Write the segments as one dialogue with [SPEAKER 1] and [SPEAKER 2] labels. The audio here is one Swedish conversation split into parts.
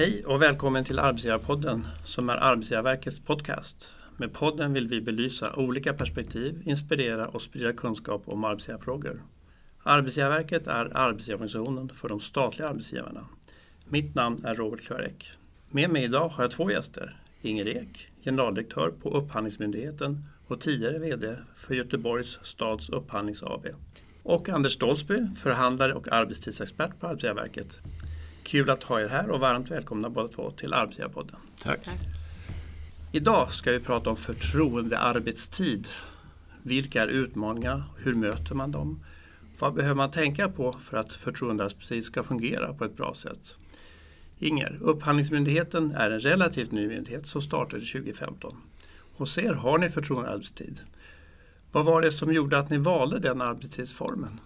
[SPEAKER 1] Hej och välkommen till Arbetsgivarpodden som är Arbetsgivarverkets podcast. Med podden vill vi belysa olika perspektiv, inspirera och sprida kunskap om arbetsgivarfrågor. Arbetsgivarverket är arbetsgivarorganisationen för de statliga arbetsgivarna. Mitt namn är Robert Klörek. Med mig idag har jag två gäster. Inger Ek, generaldirektör på Upphandlingsmyndigheten och tidigare VD för Göteborgs stads Upphandlings AB. Och Anders Stolsby, förhandlare och arbetstidsexpert på Arbetsgivarverket. Kul att ha er här och varmt välkomna båda två till Arbetsgivarpodden.
[SPEAKER 2] Tack. Tack.
[SPEAKER 1] Idag ska vi prata om förtroendearbetstid. Vilka är utmaningarna? Hur möter man dem? Vad behöver man tänka på för att förtroendearbetstid ska fungera på ett bra sätt? Inger, Upphandlingsmyndigheten är en relativt ny myndighet som startade 2015. Hos er har ni förtroendearbetstid. Vad var det som gjorde att ni valde den arbetstidsformen?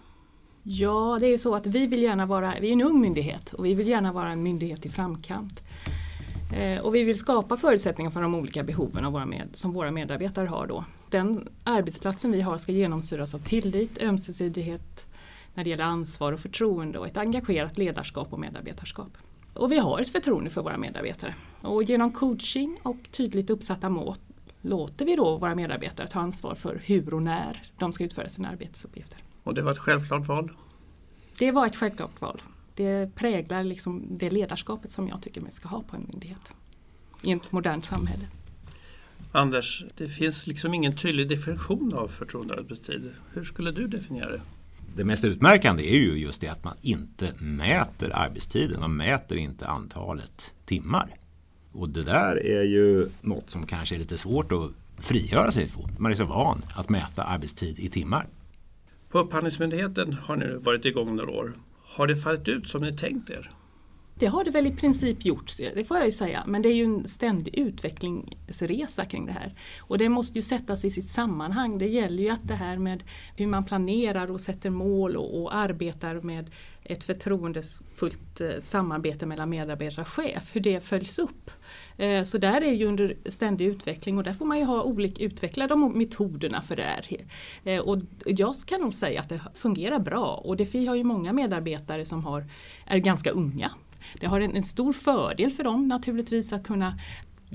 [SPEAKER 2] Ja, det är ju så att vi vill gärna vara, vi är en ung myndighet och vi vill gärna vara en myndighet i framkant. Eh, och vi vill skapa förutsättningar för de olika behoven av våra med, som våra medarbetare har då. Den arbetsplatsen vi har ska genomsyras av tillit, ömsesidighet när det gäller ansvar och förtroende och ett engagerat ledarskap och medarbetarskap. Och vi har ett förtroende för våra medarbetare. Och genom coaching och tydligt uppsatta mål låter vi då våra medarbetare ta ansvar för hur och när de ska utföra sina arbetsuppgifter.
[SPEAKER 1] Och det var ett självklart val?
[SPEAKER 2] Det var ett självklart val. Det präglar liksom det ledarskapet som jag tycker man ska ha på en myndighet i ett modernt samhälle.
[SPEAKER 1] Anders, det finns liksom ingen tydlig definition av förtroendearbetstid. Hur skulle du definiera det?
[SPEAKER 3] Det mest utmärkande är ju just det att man inte mäter arbetstiden, man mäter inte antalet timmar. Och det där är ju något som kanske är lite svårt att frigöra sig från. Man är så van att mäta arbetstid i timmar.
[SPEAKER 1] Upphandlingsmyndigheten har nu varit igång några år. Har det fallit ut som ni tänkt er?
[SPEAKER 2] Det har det väl i princip gjort, det får jag ju säga. Men det är ju en ständig utvecklingsresa kring det här. Och det måste ju sättas i sitt sammanhang. Det gäller ju att det här med hur man planerar och sätter mål och, och arbetar med ett förtroendefullt eh, samarbete mellan medarbetare och chef, hur det följs upp. Eh, så där är ju under ständig utveckling och där får man ju ha olika, utveckla de metoderna för det här. Eh, och jag kan nog säga att det fungerar bra och det, vi har ju många medarbetare som har, är ganska unga. Det har en, en stor fördel för dem naturligtvis att kunna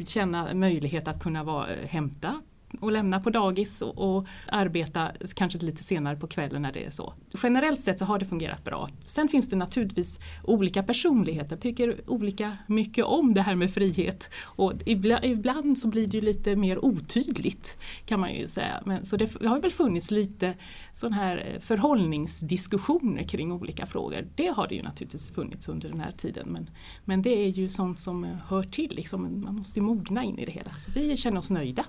[SPEAKER 2] känna möjlighet att kunna vara, eh, hämta och lämna på dagis och, och, arbeta kanske lite senare på kvällen när det är så. Generellt sett så har det fungerat bra. Sen finns det naturligtvis olika personligheter, tycker olika mycket om det här med frihet. Och ibland, ibland så blir det ju lite mer otydligt kan man ju säga. Men, så det har väl funnits lite sån här förhållningsdiskussioner kring olika frågor. Det har det ju naturligtvis funnits under den här tiden. Men, men det är ju sånt som hör till, liksom, man måste mogna in i det hela. Så vi känner oss nöjda.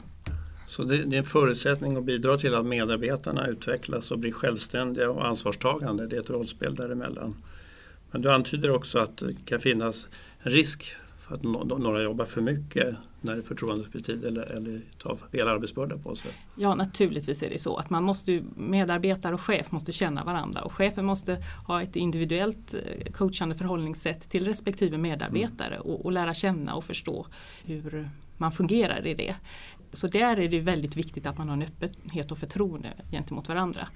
[SPEAKER 1] Så det, det, är en förutsättning att bidra till att medarbetarna utvecklas och blir självständiga och ansvarstagande. Det är ett rollspel däremellan. Men du antyder också att det kan finnas en risk för att några jobbar för mycket när det är förtroendetid eller, eller tar fel arbetsbörda på sig.
[SPEAKER 2] Ja naturligtvis är det så att man måste medarbetare och chef måste känna varandra och chefen måste ha ett individuellt eh, coachande förhållningssätt till respektive medarbetare mm. och, och lära känna och förstå hur man fungerar i det. Så där är det väldigt viktigt att man har en öppenhet och förtroende gentemot varandra.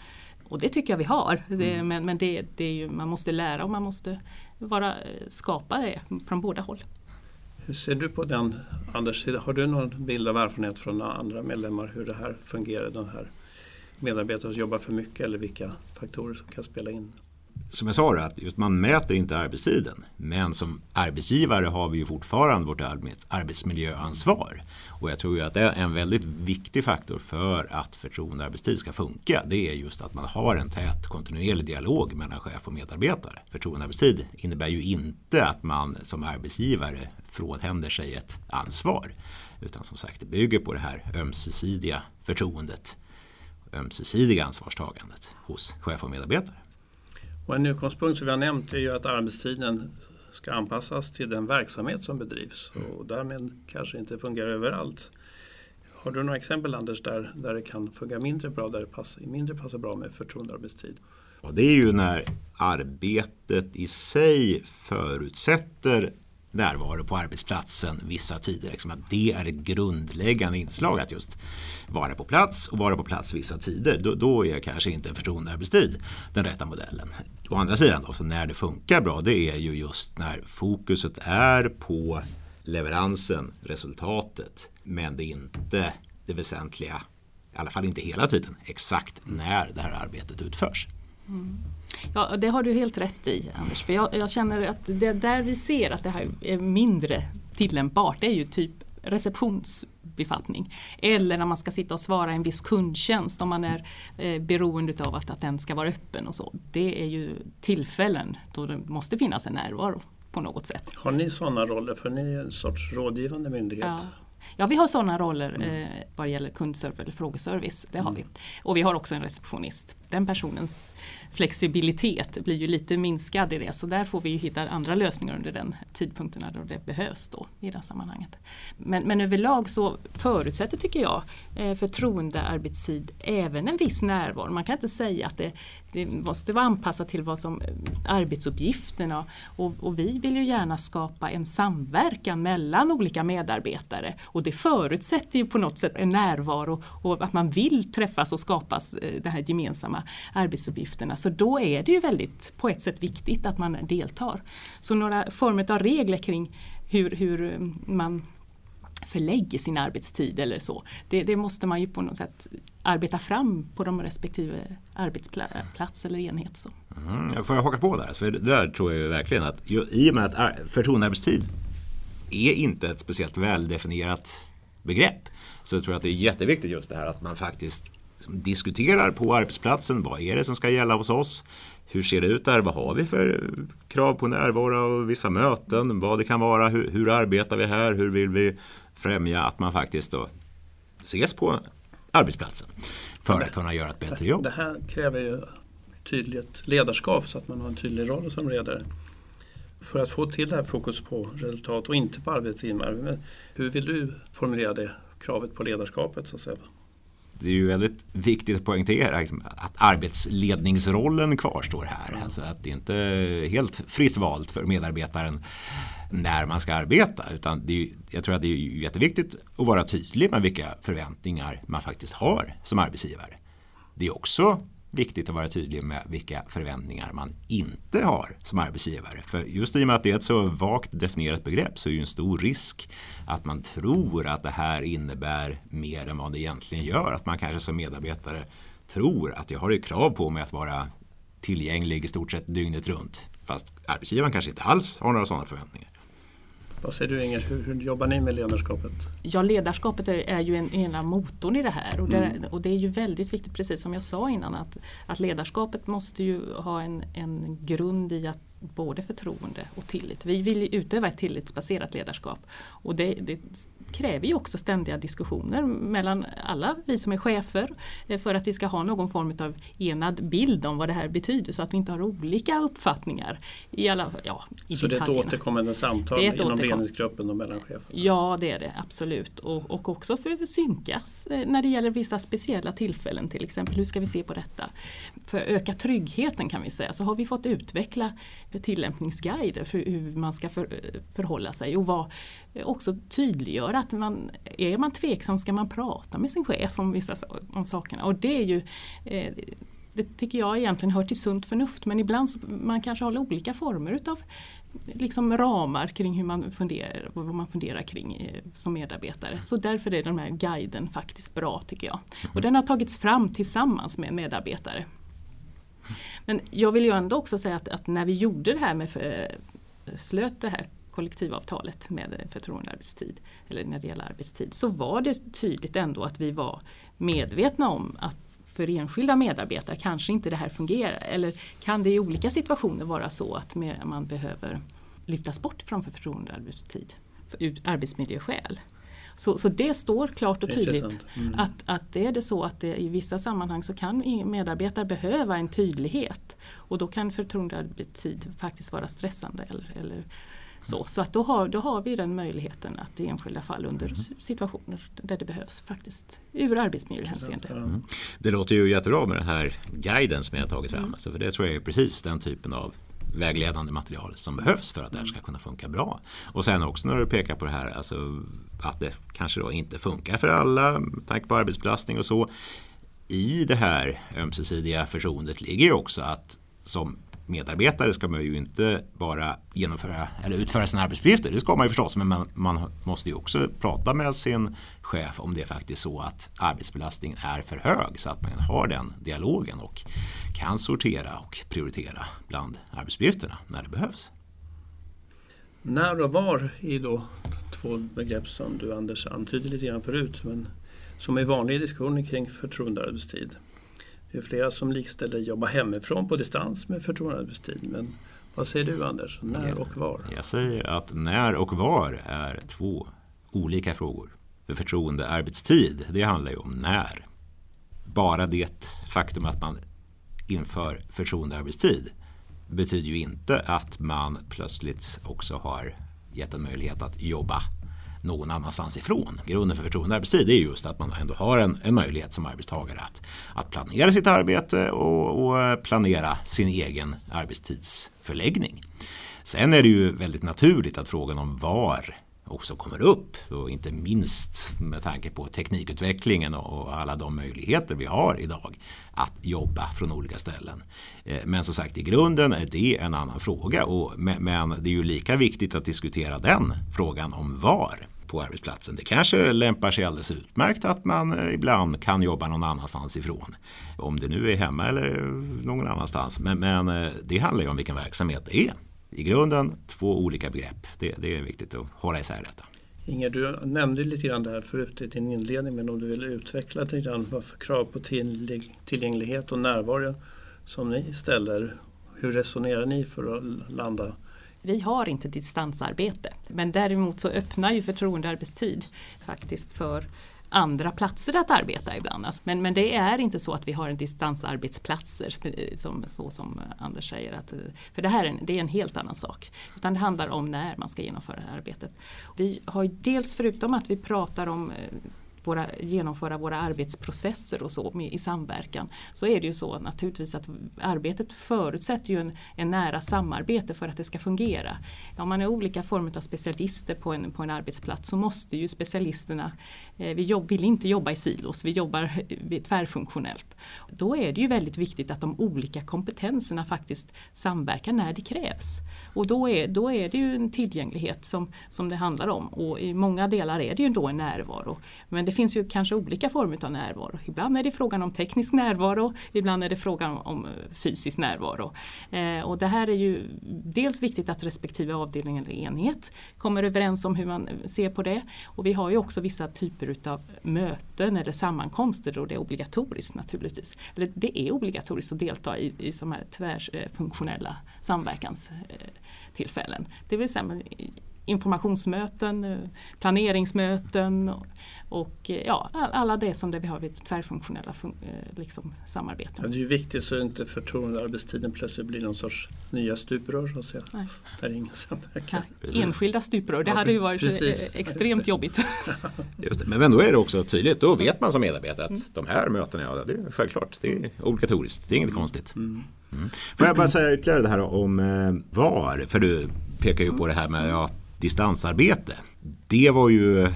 [SPEAKER 2] Och det tycker jag vi har. Mm. men men det, det är ju, man måste lära och man måste vara, skapa det från båda håll.
[SPEAKER 1] Hur ser du på den Anders? Har du någon bild av erfarenhet från andra medlemmar hur det här fungerar? Den här medarbetare som jobbar för mycket eller vilka faktorer som kan spela in?
[SPEAKER 3] Som jag sa, att just man mäter inte arbetstiden. Men som arbetsgivare har vi ju fortfarande vårt arbetsmiljöansvar. Och jag tror ju att det är en väldigt viktig faktor för att förtroendearbetstid ska funka. Det är just att man har en tät kontinuerlig dialog mellan chef och medarbetare. Förtroendearbetstid innebär ju inte att man som arbetsgivare frånhänder sig ett ansvar. Utan som sagt, det bygger på det här ömsesidiga förtroendet ömsesidiga ansvarstagandet hos chef och medarbetare.
[SPEAKER 1] Och en utgångspunkt som vi har nämnt är ju att arbetstiden ska anpassas till den verksamhet som bedrivs och därmed kanske inte fungerar överallt. Har du några exempel Anders där, där det kan fungera mindre bra, där det passar, mindre passar bra med förtroendearbetstid?
[SPEAKER 3] Och det är ju när arbetet i sig förutsätter närvaro på arbetsplatsen vissa tider. Liksom att det är ett grundläggande inslag att just vara på plats och vara på plats vissa tider. Då, då är kanske inte en förtroendearbetstid den rätta modellen. Å andra sidan då, så när det funkar bra det är ju just när fokuset är på leveransen, resultatet, men det är inte det väsentliga, i alla fall inte hela tiden, exakt när det här arbetet utförs.
[SPEAKER 2] Mm. Ja, det har du helt rätt i Anders. För jag, jag, känner att det där vi ser att det här är mindre tillämpbart, det är ju typ receptionsbefattning. Eller när man ska sitta och svara en viss kundtjänst om man är eh, beroende av att, att den ska vara öppen och så. Det är ju tillfällen då det måste finnas en närvaro på något sätt.
[SPEAKER 1] Har ni sådana roller? För ni är en sorts rådgivande myndighet.
[SPEAKER 2] Ja. Ja, vi har sådana roller mm. eh, vad gäller kundservice eller frågeservice. Det har mm. vi. Och vi har också en receptionist. Den personens flexibilitet blir ju lite minskad i det så där får vi hitta andra lösningar under den tidpunkten då det behövs då i det sammanhanget. Men, men överlag så förutsätter, tycker jag, eh, förtroendearbetstid även en viss närvaro. Man kan inte säga att det, det måste vara anpassat till vad som eh, arbetsuppgifterna och, och, vi vill ju gärna skapa en samverkan mellan olika medarbetare och det förutsätter ju på något sätt en närvaro och att man vill träffas och skapas eh, de här gemensamma arbetsuppgifterna. Så då är det ju väldigt på ett sätt viktigt att man deltar. Så några former av regler kring hur, hur eh, man förlägger sin arbetstid eller så. Det, det, måste man ju på något sätt arbeta fram på de respektive arbetsplats eller enhet. Så.
[SPEAKER 3] Mm, får jag haka på där? För där tror jag verkligen att i och med att förtroendearbetstid är inte ett speciellt väldefinierat begrepp så jag tror jag att det är jätteviktigt just det här att man faktiskt diskuterar på arbetsplatsen. Vad är det som ska gälla hos oss? Hur ser det ut där? Vad har vi för krav på närvaro och vissa möten? Vad det kan vara? Hur, hur arbetar vi här? Hur vill vi främja att man faktiskt då ses på arbetsplatsen för att kunna göra ett bättre jobb?
[SPEAKER 1] Det här kräver ju tydligt ledarskap så att man har en tydlig roll som ledare. För att få till det här fokus på resultat och inte på arbetstimmar. Hur vill du formulera det kravet på ledarskapet? Så att säga?
[SPEAKER 3] Det är ju väldigt viktigt att poängtera liksom, att arbetsledningsrollen kvarstår här. Alltså att det inte är helt fritt valt för medarbetaren när man ska arbeta. Utan det är, jag tror att det är jätteviktigt att vara tydlig med vilka förväntningar man faktiskt har som arbetsgivare. Det är också viktigt att vara tydlig med vilka förväntningar man inte har som arbetsgivare. För just i och med att det är ett så vagt definierat begrepp så är det ju en stor risk att man tror att det här innebär mer än vad det egentligen gör. Att man kanske som medarbetare tror att jag har ju krav på mig att vara tillgänglig i stort sett dygnet runt. Fast arbetsgivaren kanske inte alls har några sådana förväntningar.
[SPEAKER 1] Vad säger du Inger, hur, hur, jobbar ni med ledarskapet?
[SPEAKER 2] Ja, ledarskapet är, är ju en, ena motorn i det här och det, mm. och det, är ju väldigt viktigt, precis som jag sa innan, att, att ledarskapet måste ju ha en, en grund i att både förtroende och tillit. Vi vill utöva ett tillitsbaserat ledarskap och det, det kräver ju också ständiga diskussioner mellan alla vi som är chefer eh, för att vi ska ha någon form av enad bild om vad det här betyder så att vi inte har olika uppfattningar. I alla, ja, i
[SPEAKER 1] så detaljerna. det är ett återkommande samtal ett inom återkom ledningsgruppen och mellan cheferna?
[SPEAKER 2] Ja det är det absolut och, och också för att synkas eh, när det gäller vissa speciella tillfällen till exempel. Hur ska vi se på detta? För att öka tryggheten kan vi säga så har vi fått utveckla tillämpningsguider för hur man ska för, förhålla sig och vad, också tydliggöra att man, är man tveksam ska man prata med sin chef om vissa om sakerna. Och det är ju eh, det tycker jag egentligen hör till sunt förnuft men ibland så, man kanske har olika former utav liksom ramar kring hur man funderar, vad man funderar kring eh, som medarbetare. Så därför är den här guiden faktiskt bra tycker jag. Och den har tagits fram tillsammans med medarbetare. Men jag vill ju ändå också säga att, att när vi gjorde det här med för, slöt det här kollektivavtalet med förtroendearbetstid, eller när det gäller arbetstid, så var det tydligt ändå att vi var medvetna om att för enskilda medarbetare kanske inte det här fungerar. Eller kan det i olika situationer vara så att man behöver lyftas bort från förtroendearbetstid för arbetsmiljöskäl. Så, så det står klart och tydligt mm. att, att är det så att det, i vissa sammanhang så kan medarbetare behöva en tydlighet och då kan förtroendearbetstid faktiskt vara stressande eller, eller så, så att då har, då har vi den möjligheten att i enskilda fall under mm. situationer där det behövs faktiskt ur arbetsmiljöhänseende. Mm.
[SPEAKER 3] Det låter ju jättebra med den här guiden som jag har tagit fram. Mm. Alltså för det tror jag är precis den typen av vägledande material som behövs för att det här ska kunna funka bra. Och sen också när du pekar på det här alltså att det kanske då inte funkar för alla med tanke på arbetsbelastning och så. I det här ömsesidiga förtroendet ligger ju också att som medarbetare ska man ju inte bara genomföra eller utföra sina arbetsuppgifter. Det ska man ju förstås, men man, man, måste ju också prata med sin chef om det är faktiskt så att arbetsbelastningen är för hög så att man har den dialogen och kan sortera och prioritera bland arbetsuppgifterna när det behövs.
[SPEAKER 1] När och var är då två begrepp som du Anders antydde lite grann förut men som är vanliga i diskussioner kring förtroendearbetstid. Det är flera som likställer jobba hemifrån på distans med förtroendearbetstid. Men vad säger du Anders? När och var?
[SPEAKER 3] Jag säger att när och var är två olika frågor. För förtroendearbetstid, det handlar ju om när. Bara det faktum att man inför förtroendearbetstid betyder ju inte att man plötsligt också har gett en möjlighet att jobba någon annanstans ifrån. Grunden för förtroendearbetstid är just att man ändå har en, en möjlighet som arbetstagare att, att planera sitt arbete och, och eh, planera sin egen arbetstidsförläggning. Sen är det ju väldigt naturligt att frågan om var också kommer upp. Och inte minst med tanke på teknikutvecklingen och alla de möjligheter vi har idag att jobba från olika ställen. Eh, men som sagt i grunden är det en annan fråga. Och, men det är ju lika viktigt att diskutera den frågan om var på arbetsplatsen. Det kanske lämpar sig alldeles utmärkt att man eh, ibland kan jobba någon annanstans ifrån. Om det nu är hemma eller någon annanstans. Men, men eh, det handlar ju om vilken verksamhet det är. I grunden två olika begrepp. Det, det är viktigt att hålla isär detta.
[SPEAKER 1] Inger, du nämnde lite grann det här förut i din inledning men om du vill utveckla lite grann vad för krav på tillgänglighet och närvaro som ni ställer. Hur resonerar ni för att landa
[SPEAKER 2] vi har inte distansarbete. Men däremot så öppnar ju förtroendearbetstid faktiskt för andra platser att arbeta ibland. Alltså, men, men det är inte så att vi har en distansarbetsplatser eh, som, så som Anders säger. Att, eh, för det här är en, det är en helt annan sak. Utan det handlar om när man ska genomföra det här arbetet. Vi har dels förutom att vi pratar om eh, våra, genomföra våra arbetsprocesser och så med, i samverkan så är det ju så naturligtvis att arbetet förutsätter ju en, en nära samarbete för att det ska fungera. Om man är olika former av specialister på en, på en arbetsplats så måste ju specialisterna, Eh, vi jobb, vill inte jobba i silos, vi jobbar eh, tvärfunktionellt. Då är det ju väldigt viktigt att de olika kompetenserna faktiskt samverkar när det krävs. Och då är, då är det ju en tillgänglighet som, som det handlar om och i många delar är det ju då en närvaro. Men det finns ju kanske olika former av närvaro. Ibland är det frågan om teknisk närvaro, ibland är det frågan om eh, fysisk närvaro. Eh, och det här är ju dels viktigt att respektive avdelning eller enhet kommer överens om hur man ser på det. Och vi har ju också vissa typer utav möten eller sammankomster då det är obligatoriskt naturligtvis. Eller det är obligatoriskt att delta i, i sådana här tvärfunktionella samverkanstillfällen. Eh, det vill säga informationsmöten, eh, planeringsmöten och eh, ja, alla det som det vi har vid tvärfunktionella eh, liksom, samarbeten.
[SPEAKER 1] Ja, det är ju viktigt så att inte förtroendearbetstiden plötsligt blir någon sorts nya stuprör så att säga. Nej. Där ingen samverkar.
[SPEAKER 2] Enskilda stuprör, det ja, hade ju varit precis. extremt jobbigt.
[SPEAKER 3] Just det. Men ändå är det också tydligt, då vet man som medarbetare att mm. de här mötena, ja, det är självklart, det är obligatoriskt, det är inget mm. konstigt. Mm. Mm. Får jag bara säga ytterligare det här om VAR, för du pekar ju på det här med ja, distansarbete. Det var ju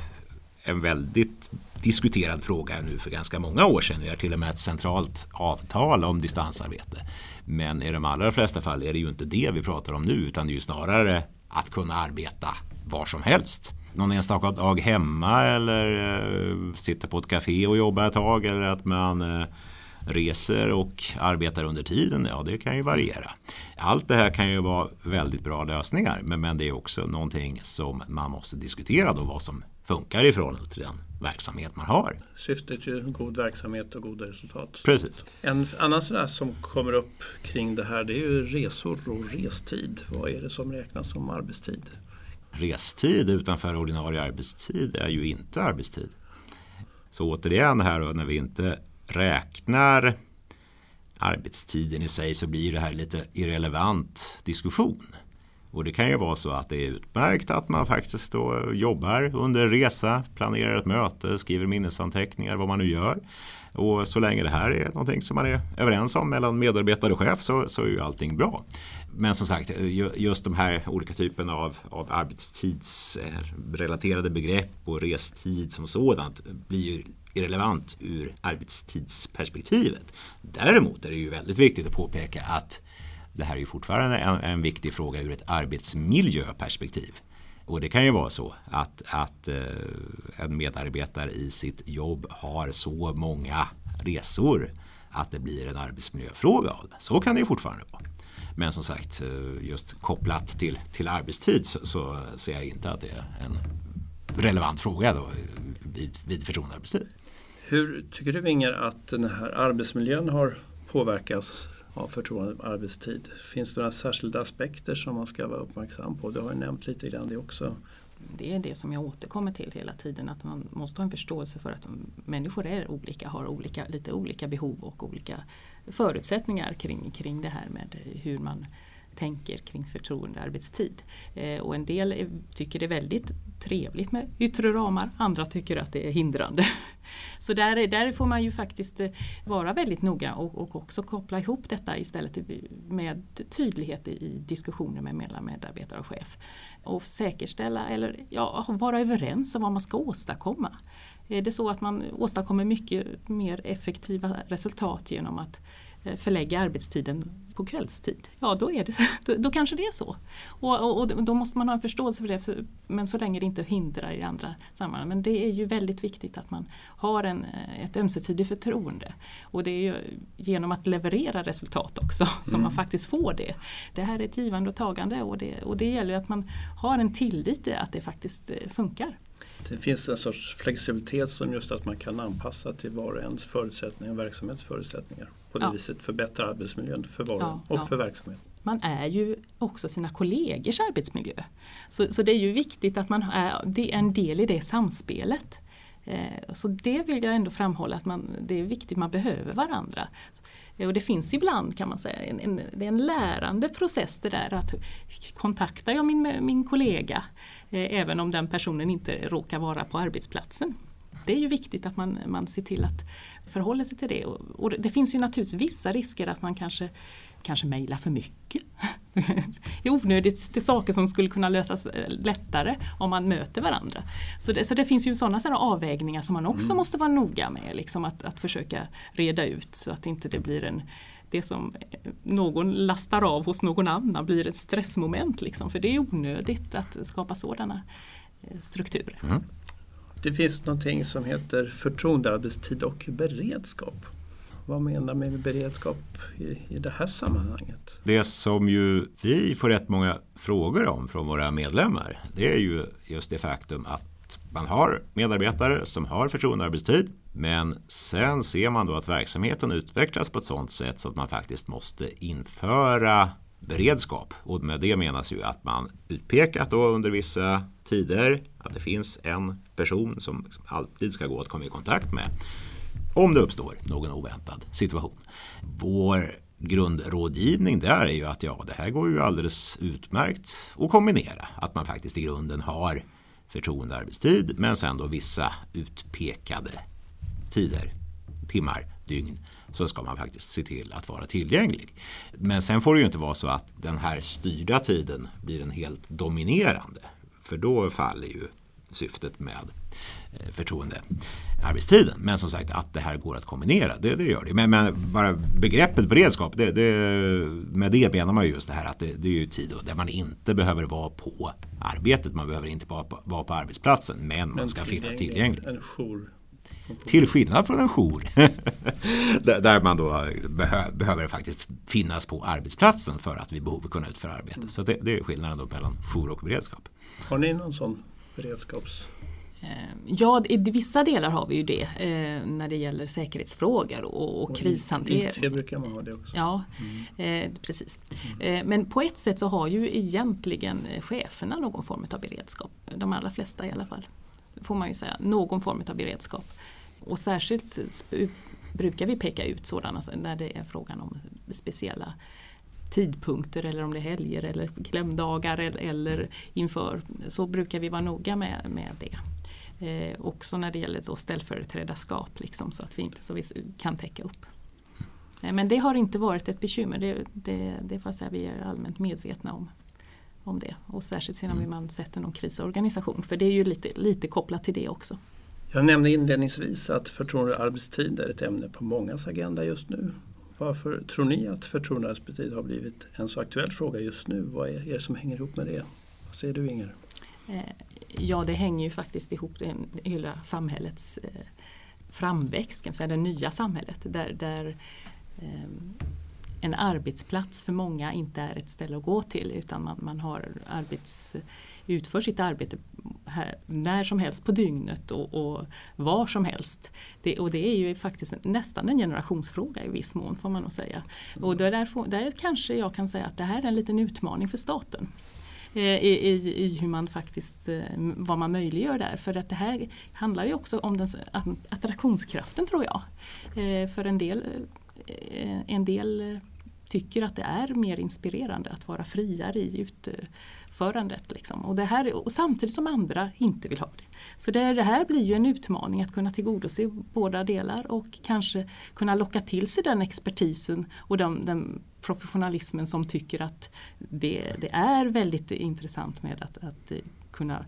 [SPEAKER 3] en väldigt diskuterad fråga nu för ganska många år sedan. Vi har till och med ett centralt avtal om distansarbete. Men i de allra flesta fall är det ju inte det vi pratar om nu utan det är ju snarare att kunna arbeta var som helst. Någon enstaka dag hemma eller eh, sitta på ett café och jobba ett tag eller att man eh, reser och arbetar under tiden, ja det kan ju variera. Allt det här kan ju vara väldigt bra lösningar men, men det är också någonting som man måste diskutera då vad som funkar i förhållande till den verksamhet man har.
[SPEAKER 1] Syftet är ju god verksamhet och goda resultat.
[SPEAKER 3] Precis.
[SPEAKER 1] En annan sån som kommer upp kring det här det är ju resor och restid. Vad är det som räknas som arbetstid?
[SPEAKER 3] Restid utanför ordinarie arbetstid är ju inte arbetstid. Så återigen här när vi inte räknar arbetstiden i sig så blir det här lite irrelevant diskussion. Och det kan ju vara så att det är utmärkt att man faktiskt då jobbar under resa, planerar ett möte, skriver minnesanteckningar, vad man nu gör. Och så länge det här är någonting som man är överens om mellan medarbetare och chef så, så är ju allting bra. Men som sagt, just de här olika typerna av, av arbetstidsrelaterade begrepp och restid som sådant blir ju irrelevant ur arbetstidsperspektivet. Däremot är det ju väldigt viktigt att påpeka att det här är ju fortfarande en, en viktig fråga ur ett arbetsmiljöperspektiv. Och det kan ju vara så att, att eh, en medarbetare i sitt jobb har så många resor att det blir en arbetsmiljöfråga av det. Så kan det ju fortfarande vara. Men som sagt, eh, just kopplat till, till arbetstid så, så ser jag inte att det är en relevant fråga då vid, vid förtroendearbetstid.
[SPEAKER 1] Hur tycker du Inger att den här arbetsmiljön har påverkats av förtroende arbetstid? Finns det några särskilda aspekter som man ska vara uppmärksam på? Du har ju nämnt lite grann det också.
[SPEAKER 2] Det är det som jag återkommer till hela tiden att man måste ha en förståelse för att människor är olika, har olika, lite olika behov och olika förutsättningar kring, kring det här med hur man tänker kring förtroendearbetstid. Eh, och en del tycker det är väldigt trevligt med yttre ramar, andra tycker att det är hindrande. Så där, där får man ju faktiskt eh, vara väldigt noga och, och också koppla ihop detta istället med tydlighet i diskussioner med mellan medarbetare och chef. Och säkerställa eller ja, vara överens om vad man ska åstadkomma. Är det så att man åstadkommer mycket mer effektiva resultat genom att Eh, förlägga arbetstiden på kvällstid. Ja, då, är det, då, då kanske det är så. Och, och, och, då måste man ha en förståelse för det, men så länge det inte hindrar i andra sammanhang. Men det är ju väldigt viktigt att man har en, eh, ett ömsesidigt förtroende. Och det är ju genom att leverera resultat också som mm. man faktiskt får det. Det här är ett givande och tagande och det, och det gäller att man har en tillit i att det faktiskt eh, funkar.
[SPEAKER 1] Det finns en sorts flexibilitet som just att man kan anpassa till var och ens förutsättningar och verksamhetsförutsättningar. På det ja. viset förbättra arbetsmiljön för var ja, och ja. för verksamheten.
[SPEAKER 2] Man är ju också sina kollegors arbetsmiljö. Så, så det är ju viktigt att man är, det är en del i det samspelet. Eh, så det vill jag ändå framhålla att man, det är viktigt, man behöver varandra. Och det finns ibland kan man säga, en, en, det är en lärande process det där att kontaktar jag min, min kollega Eh, även om den personen inte råkar vara på arbetsplatsen. Det är ju viktigt att man, man ser till att förhålla sig till det. Och, och det finns ju naturligtvis vissa risker att man kanske kanske mejlar för mycket. det är onödigt, det är saker som skulle kunna lösas eh, lättare om man möter varandra. Så det, så det finns ju sådana, sådana avvägningar som man också mm. måste vara noga med, liksom att, att försöka reda ut så att inte det blir en det som någon lastar av hos någon annan blir ett stressmoment. Liksom, för det är onödigt att skapa sådana eh, strukturer. Mm.
[SPEAKER 1] Det finns någonting som heter förtroendearbetstid och beredskap. Vad menar man med beredskap i, i det här sammanhanget?
[SPEAKER 3] Det som ju vi får rätt många frågor om från våra medlemmar det är ju just det faktum att man har medarbetare som har förtroendearbetstid men sen ser man då att verksamheten utvecklas på ett sådant sätt så att man faktiskt måste införa beredskap. Och med det menas ju att man utpekat då under vissa tider att det finns en person som liksom alltid ska gå att komma i kontakt med om det uppstår någon oväntad situation. Vår grundrådgivning där är ju att ja, det här går ju alldeles utmärkt att kombinera. Att man faktiskt i grunden har förtroendearbetstid men sen då vissa utpekade tider, timmar, dygn så ska man faktiskt se till att vara tillgänglig. Men sen får det ju inte vara så att den här styrda tiden blir den helt dominerande. För då faller ju syftet med eh, förtroendearbetstiden. Men som sagt att det här går att kombinera, det, det gör det. Men, men, bara begreppet beredskap, det, det, med det menar man just det här att det, det är ju tid där man inte behöver vara på arbetet, man behöver inte vara på, vara på arbetsplatsen, men, men man ska finnas tillgänglig.
[SPEAKER 1] En jour
[SPEAKER 3] till skillnad från en jour. där man då behö behöver faktiskt finnas på arbetsplatsen för att vid behov kunna utföra arbete. Mm. Så det, det, är skillnaden då mellan jour och beredskap.
[SPEAKER 1] Har ni någon sån beredskaps
[SPEAKER 2] eh, Ja, i vissa delar har vi ju det eh, när det gäller säkerhetsfrågor och, och, och krishantering.
[SPEAKER 1] IT brukar man ha det också.
[SPEAKER 2] Ja, mm. eh, precis. Mm. Eh, men på ett sätt så har ju egentligen cheferna någon form av beredskap. De allra flesta i alla fall. Får man ju säga, någon form av beredskap. Och särskilt brukar vi peka ut sådana när det är frågan om speciella tidpunkter eller om det är helger eller klämdagar eller, eller inför så brukar vi vara noga med, med det. Eh, också när det gäller då ställföreträdarskap liksom, så att vi inte så vi kan täcka upp. Men det har inte varit ett bekymmer, det, det, det får säga vi är allmänt medvetna om om det. Och särskilt sedan mm. man sätter någon krisorganisation. För det är ju lite, lite kopplat till det också.
[SPEAKER 1] Jag nämnde inledningsvis att förtroendearbetstid är ett ämne på mångas agenda just nu. Varför tror ni att förtroendearbetstid har blivit en så aktuell fråga just nu? Vad är det som hänger ihop med det? Vad säger du Inger?
[SPEAKER 2] Eh, ja, det hänger ju faktiskt ihop med hela samhällets eh, framväxt, kan säga, det nya samhället där, där eh, en arbetsplats för många inte är ett ställe att gå till utan man, man har arbets, utför sitt arbete här, när som helst på dygnet och, och var som helst. Det, och det är ju faktiskt nästan en generationsfråga i viss mån får man nog säga. Och där, får, där kanske jag kan säga att det här är en liten utmaning för staten. Eh, I, i, i, hur man faktiskt, eh, vad man möjliggör där. För att det här handlar ju också om den attraktionskraften tror jag. Eh, för en del en del tycker att det är mer inspirerande att vara friare i utförandet. Liksom. Och, det här, och samtidigt som andra inte vill ha det. Så det, det, här blir ju en utmaning att kunna tillgodose båda delar och kanske kunna locka till sig den expertisen och den, den professionalismen som tycker att det, det, är väldigt intressant med att, att kunna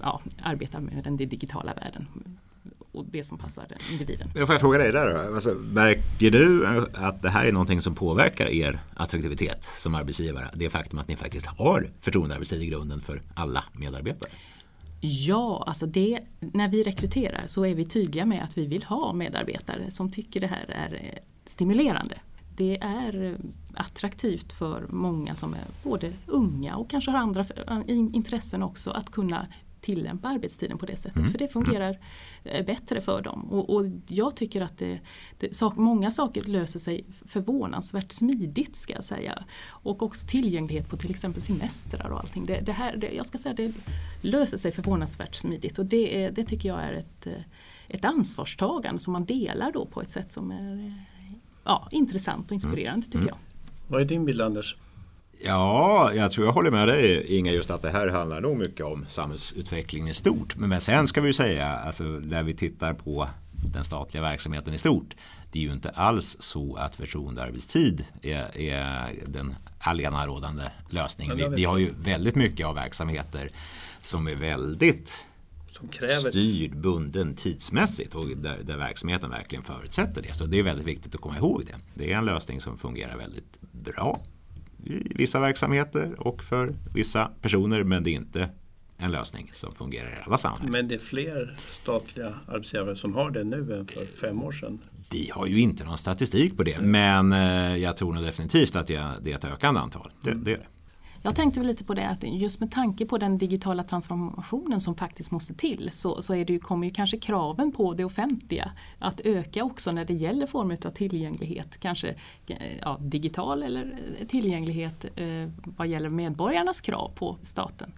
[SPEAKER 2] ja, arbeta med den digitala världen och det som passar individen.
[SPEAKER 3] Får jag fråga dig där då? Alltså, märker du att det här är någonting som påverkar er attraktivitet som arbetsgivare? Det faktum att ni faktiskt har förtroendearbetstid i grunden för alla medarbetare?
[SPEAKER 2] Ja, alltså det, när vi rekryterar så är vi tydliga med att vi vill ha medarbetare som tycker det här är eh, stimulerande. Det är attraktivt för många som är både unga och kanske har andra intressen också att kunna tillämpa arbetstiden på det sättet. Mm. För det fungerar mm. bättre för dem. Och, och jag tycker att det, det, sak, många saker löser sig förvånansvärt smidigt ska jag säga. Och också tillgänglighet på till exempel semestrar och allting. Det, det här, det, jag ska säga det löser sig förvånansvärt smidigt och det, det tycker jag är ett, ett ansvarstagande som man delar då på ett sätt som är ja, intressant och inspirerande tycker mm. jag.
[SPEAKER 1] Vad är din bild Anders?
[SPEAKER 3] Ja, jag tror jag håller med dig Inga just att det här handlar nog mycket om samhällsutvecklingen i stort. Men sen ska vi ju säga, alltså när vi tittar på den statliga verksamheten i stort. Det är ju inte alls så att förtroendearbetstid är, är den allenarådande lösningen. Vi, vi, har ju väldigt mycket av verksamheter som är väldigt som kräver... styrd, bunden tidsmässigt och där, där, verksamheten verkligen förutsätter det. Så det är väldigt viktigt att komma ihåg det. Det är en lösning som fungerar väldigt bra i vissa verksamheter och för vissa personer men det är inte en lösning som fungerar i alla sammanhang.
[SPEAKER 1] Men det är fler statliga arbetsgivare som har det nu än för fem år sedan?
[SPEAKER 3] Vi har ju inte någon statistik på det mm. men eh, jag tror nog definitivt att det är ett ökande antal. Det, det är det.
[SPEAKER 2] Jag tänkte lite på det att just med tanke på den digitala transformationen som faktiskt måste till så, så är det ju, kommer ju kanske kraven på det offentliga att öka också när det gäller form av tillgänglighet. Kanske ja, digital eller eh, tillgänglighet eh, vad gäller medborgarnas krav på staten.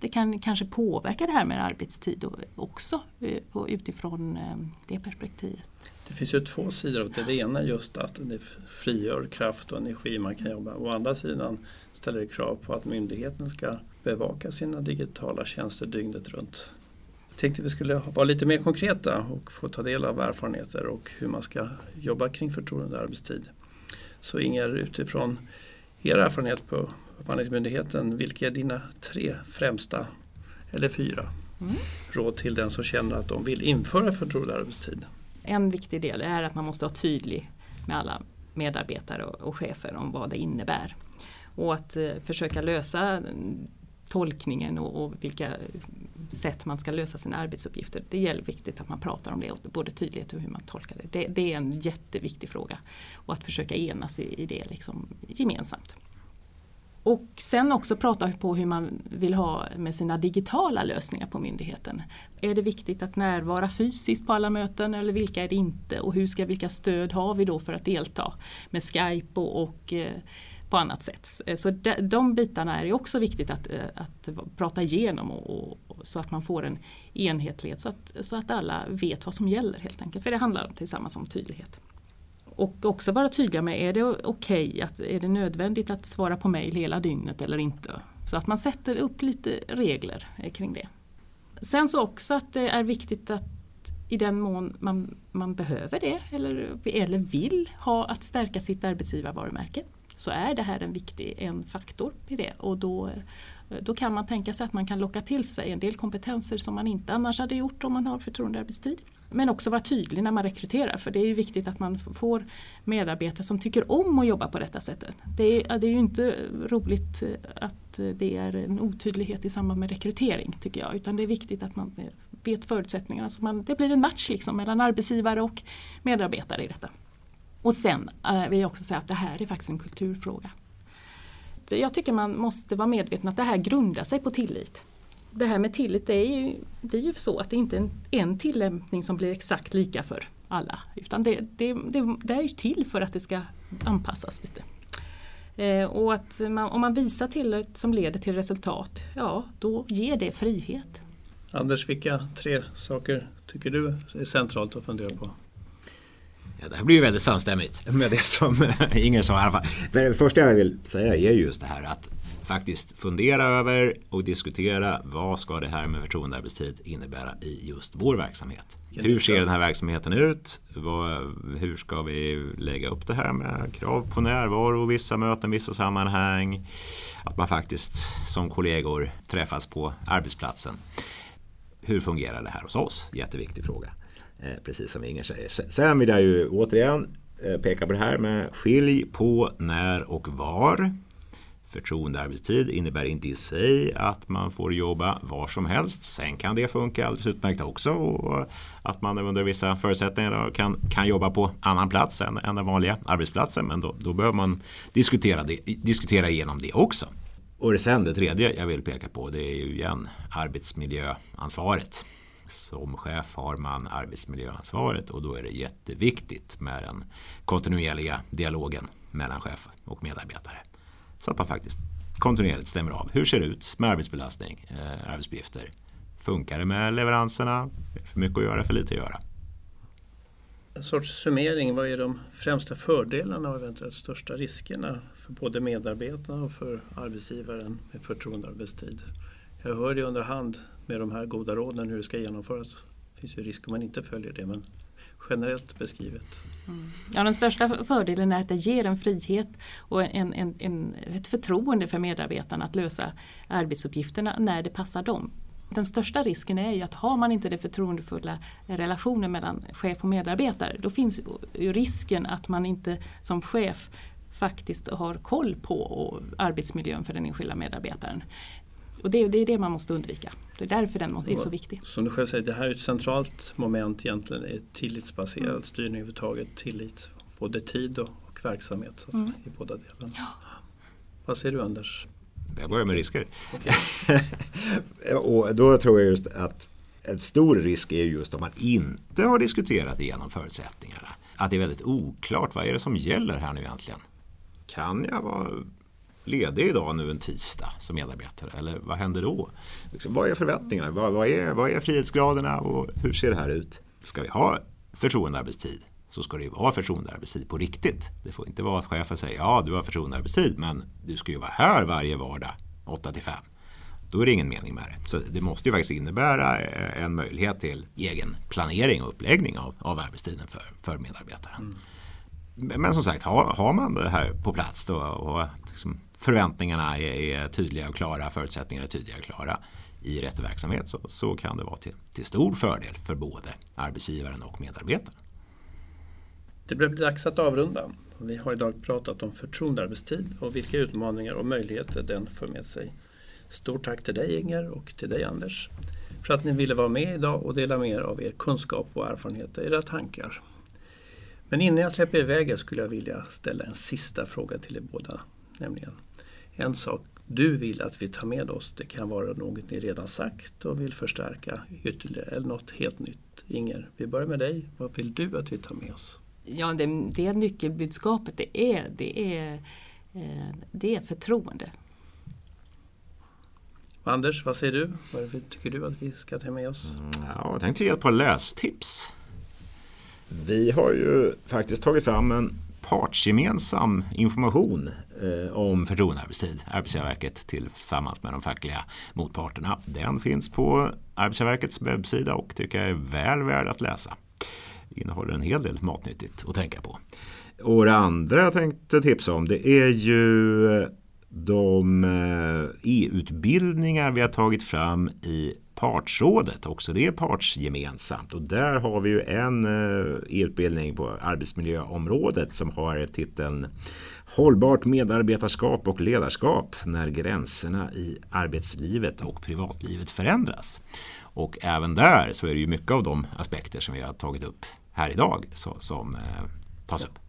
[SPEAKER 2] Det kan kanske påverka det här med arbetstid också eh, utifrån eh, det perspektivet.
[SPEAKER 1] Det finns ju två sidor av det. Det ena är just att det frigör kraft och energi man kan jobba. Å andra sidan ställer det krav på att myndigheten ska bevaka sina digitala tjänster dygnet runt. Jag tänkte vi skulle vara lite mer konkreta och få ta del av erfarenheter och hur man ska jobba kring förtroende arbetstid. Så Inger, utifrån er erfarenhet på Upphandlingsmyndigheten, vilka är dina tre främsta, eller fyra, mm. råd till den som känner att de vill införa förtroende arbetstid?
[SPEAKER 2] En viktig del är att man måste vara tydlig med alla medarbetare och, och chefer om vad det innebär. Och att eh, försöka lösa tolkningen och, och, vilka sätt man ska lösa sina arbetsuppgifter. Det är viktigt att man pratar om det, både tydlighet och hur man tolkar det. Det, det är en jätteviktig fråga. Och att försöka enas i, i det liksom, gemensamt. Och sen också prata på hur man vill ha med sina digitala lösningar på myndigheten. Är det viktigt att närvara fysiskt på alla möten eller vilka är det inte? Och hur ska, vilka stöd har vi då för att delta med Skype och, och eh, på annat sätt. Eh, så de, de bitarna är också viktigt att, eh, att prata igenom och, och, så att man får en enhetlighet så att, så att alla vet vad som gäller helt enkelt. För det handlar tillsammans om tydlighet. Och också vara tydliga med, är det okej, okay, är det nödvändigt att svara på mejl hela dygnet eller inte? Så att man sätter upp lite regler eh, kring det. Sen så också att det är viktigt att i den mån man, man behöver det eller, eller vill ha att stärka sitt arbetsgivarvarumärke så är det här en viktig en faktor i det och då, eh, då kan man tänka sig att man kan locka till sig en del kompetenser som man inte annars hade gjort om man har förtroendearbetstid. Men också vara tydlig när man rekryterar för det är ju viktigt att man får medarbetare som tycker om att jobba på detta sättet. Det är, det är ju inte roligt eh, att det är en otydlighet i samband med rekrytering tycker jag utan det är viktigt att man eh, vet förutsättningarna så man, det blir en match liksom mellan arbetsgivare och medarbetare i detta. Och sen eh, vill jag också säga att det här är faktiskt en kulturfråga. Jag tycker man måste vara medveten att det här grundar sig på tillit det här med tillit det är ju, det är ju så att det inte är en, en tillämpning som blir exakt lika för alla. Utan det, det, det, det är ju till för att det ska anpassas lite. Eh, och att man, om man visar tillit som leder till resultat, ja då ger det frihet.
[SPEAKER 1] Anders, vilka tre saker tycker du är centralt att fundera på?
[SPEAKER 3] Ja, det här blir ju väldigt samstämmigt med det som Inger sa i alla fall. Det första jag vill säga är just det här att faktiskt fundera över och diskutera vad ska det här med förtroendearbetstid innebära i just vår verksamhet. Hur ser den här verksamheten ut? Hur ska vi lägga upp det här med krav på närvaro, vissa möten, vissa sammanhang? Att man faktiskt som kollegor träffas på arbetsplatsen. Hur fungerar det här hos oss? Jätteviktig fråga. Eh, precis som Inger säger. Sen vill jag ju återigen eh, peka på det här med skilj på när och var. Förtroendearbetstid innebär inte i sig att man får jobba var som helst. Sen kan det funka alldeles utmärkt också och att man under vissa förutsättningar kan, kan jobba på annan plats än, än den vanliga arbetsplatsen. Men då, då behöver man diskutera, det, diskutera igenom det också. Och sen det tredje jag vill peka på det är ju igen arbetsmiljöansvaret. Som chef har man arbetsmiljöansvaret och då är det jätteviktigt med den kontinuerliga dialogen mellan chef och medarbetare. Så att man faktiskt kontinuerligt stämmer av. Hur ser det ut med arbetsbelastning, eh, arbetsuppgifter? Funkar det med leveranserna? För mycket att göra, för lite att göra?
[SPEAKER 1] En sorts summering, vad är de främsta fördelarna och eventuellt största riskerna för både medarbetarna och för arbetsgivaren med förtroendearbetstid? Jag hör det under hand med de här goda råden hur det ska genomföras. Det finns ju risk om man inte följer det men generellt beskrivet.
[SPEAKER 2] Mm. Ja, den största fördelen är att det ger en frihet och en, en, en, ett förtroende för medarbetarna att lösa arbetsuppgifterna när det passar dem. Den största risken är ju att har man inte den förtroendefulla relationen mellan chef och medarbetare då finns ju risken att man inte som chef faktiskt har koll på arbetsmiljön för den enskilda medarbetaren. Och det, det, är det man måste undvika. Det är därför den är så viktig.
[SPEAKER 1] Som du själv säger, det här är ett centralt moment egentligen i tillitsbaserad mm. styrning överhuvudtaget. Tillit, både tid och, och verksamhet så mm. i båda delarna. Ja. Vad säger du Anders?
[SPEAKER 3] Jag börjar med risker. och då tror jag just att en stor risk är just om man inte har diskuterat igenom förutsättningarna. Att det är väldigt oklart, vad är det som gäller här nu egentligen? Kan jag vara ledig idag nu en tisdag som medarbetare? Eller vad händer då? Liksom, vad är förväntningarna? Vad, vad, är, vad är frihetsgraderna och hur ser det här ut? Ska vi ha förtroendearbetstid så ska det ju vara förtroendearbetstid på riktigt. Det får inte vara att chefen säger ja du har förtroendearbetstid men du ska ju vara här varje vardag 8 till 5. Då är det ingen mening med det. Så det måste ju faktiskt innebära eh, en möjlighet till egen planering och uppläggning av, av arbetstiden för, för medarbetaren. Mm. Men som sagt, har, har man det här på plats då och liksom förväntningarna är, är, tydliga och klara, förutsättningarna är tydliga och klara i rätt verksamhet så, så kan det vara till, till stor fördel för både arbetsgivaren och medarbetaren.
[SPEAKER 1] Det börjar bli dags att avrunda. Vi har idag pratat om förtroendearbetstid och vilka utmaningar och möjligheter den för med sig. Stort tack till dig Inger och till dig Anders för att ni ville vara med idag och dela med er av er kunskap och erfarenheter, era tankar. Men innan jag släpper iväg er skulle jag vilja ställa en sista fråga till er båda. Nämligen en sak du vill att vi tar med oss. Det kan vara något ni redan sagt och vill förstärka ytterligare eller något helt nytt. Inger, vi börjar med dig. Vad vill du att vi tar med oss?
[SPEAKER 2] Ja, det, det nyckelbudskapet det är, det är, eh, det är förtroende.
[SPEAKER 1] Anders, vad säger du? Vad tycker du att vi ska ta med oss?
[SPEAKER 3] Mm, ja, jag tänkte ge ett par lästips. Vi har ju faktiskt tagit fram en partsgemensam information eh, om förtroendearbetstid, Arbetsgivarverket tillsammans med de fackliga motparterna. Den finns på Arbetsgivarverkets webbsida och tycker jag är väl värd att läsa. Innehåller en hel del matnyttigt att tänka på. Och det andra jag tänkte tipsa om det är ju eh, de eh, e-utbildningar vi har tagit fram i Partsrådet, också det är partsgemensamt. Och där har vi ju en eh, utbildning på arbetsmiljöområdet som har titeln Hållbart medarbetarskap och ledarskap när gränserna i arbetslivet och privatlivet förändras. Och även där så är det ju mycket av de aspekter som vi har tagit upp här idag så, som eh, tas upp.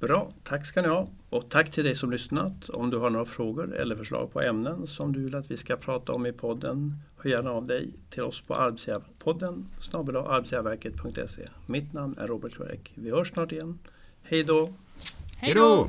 [SPEAKER 1] Bra, tack ska ni ha. Och tack till dig som lyssnat. Om du har några frågor eller förslag på ämnen som du vill att vi ska prata om i podden, hör gärna av dig till oss på arbetsgivarpodden snabel arbetsgivarverket.se. Mitt namn är Robert Schwerek. Vi hörs snart igen. Hej då!
[SPEAKER 3] Hej då!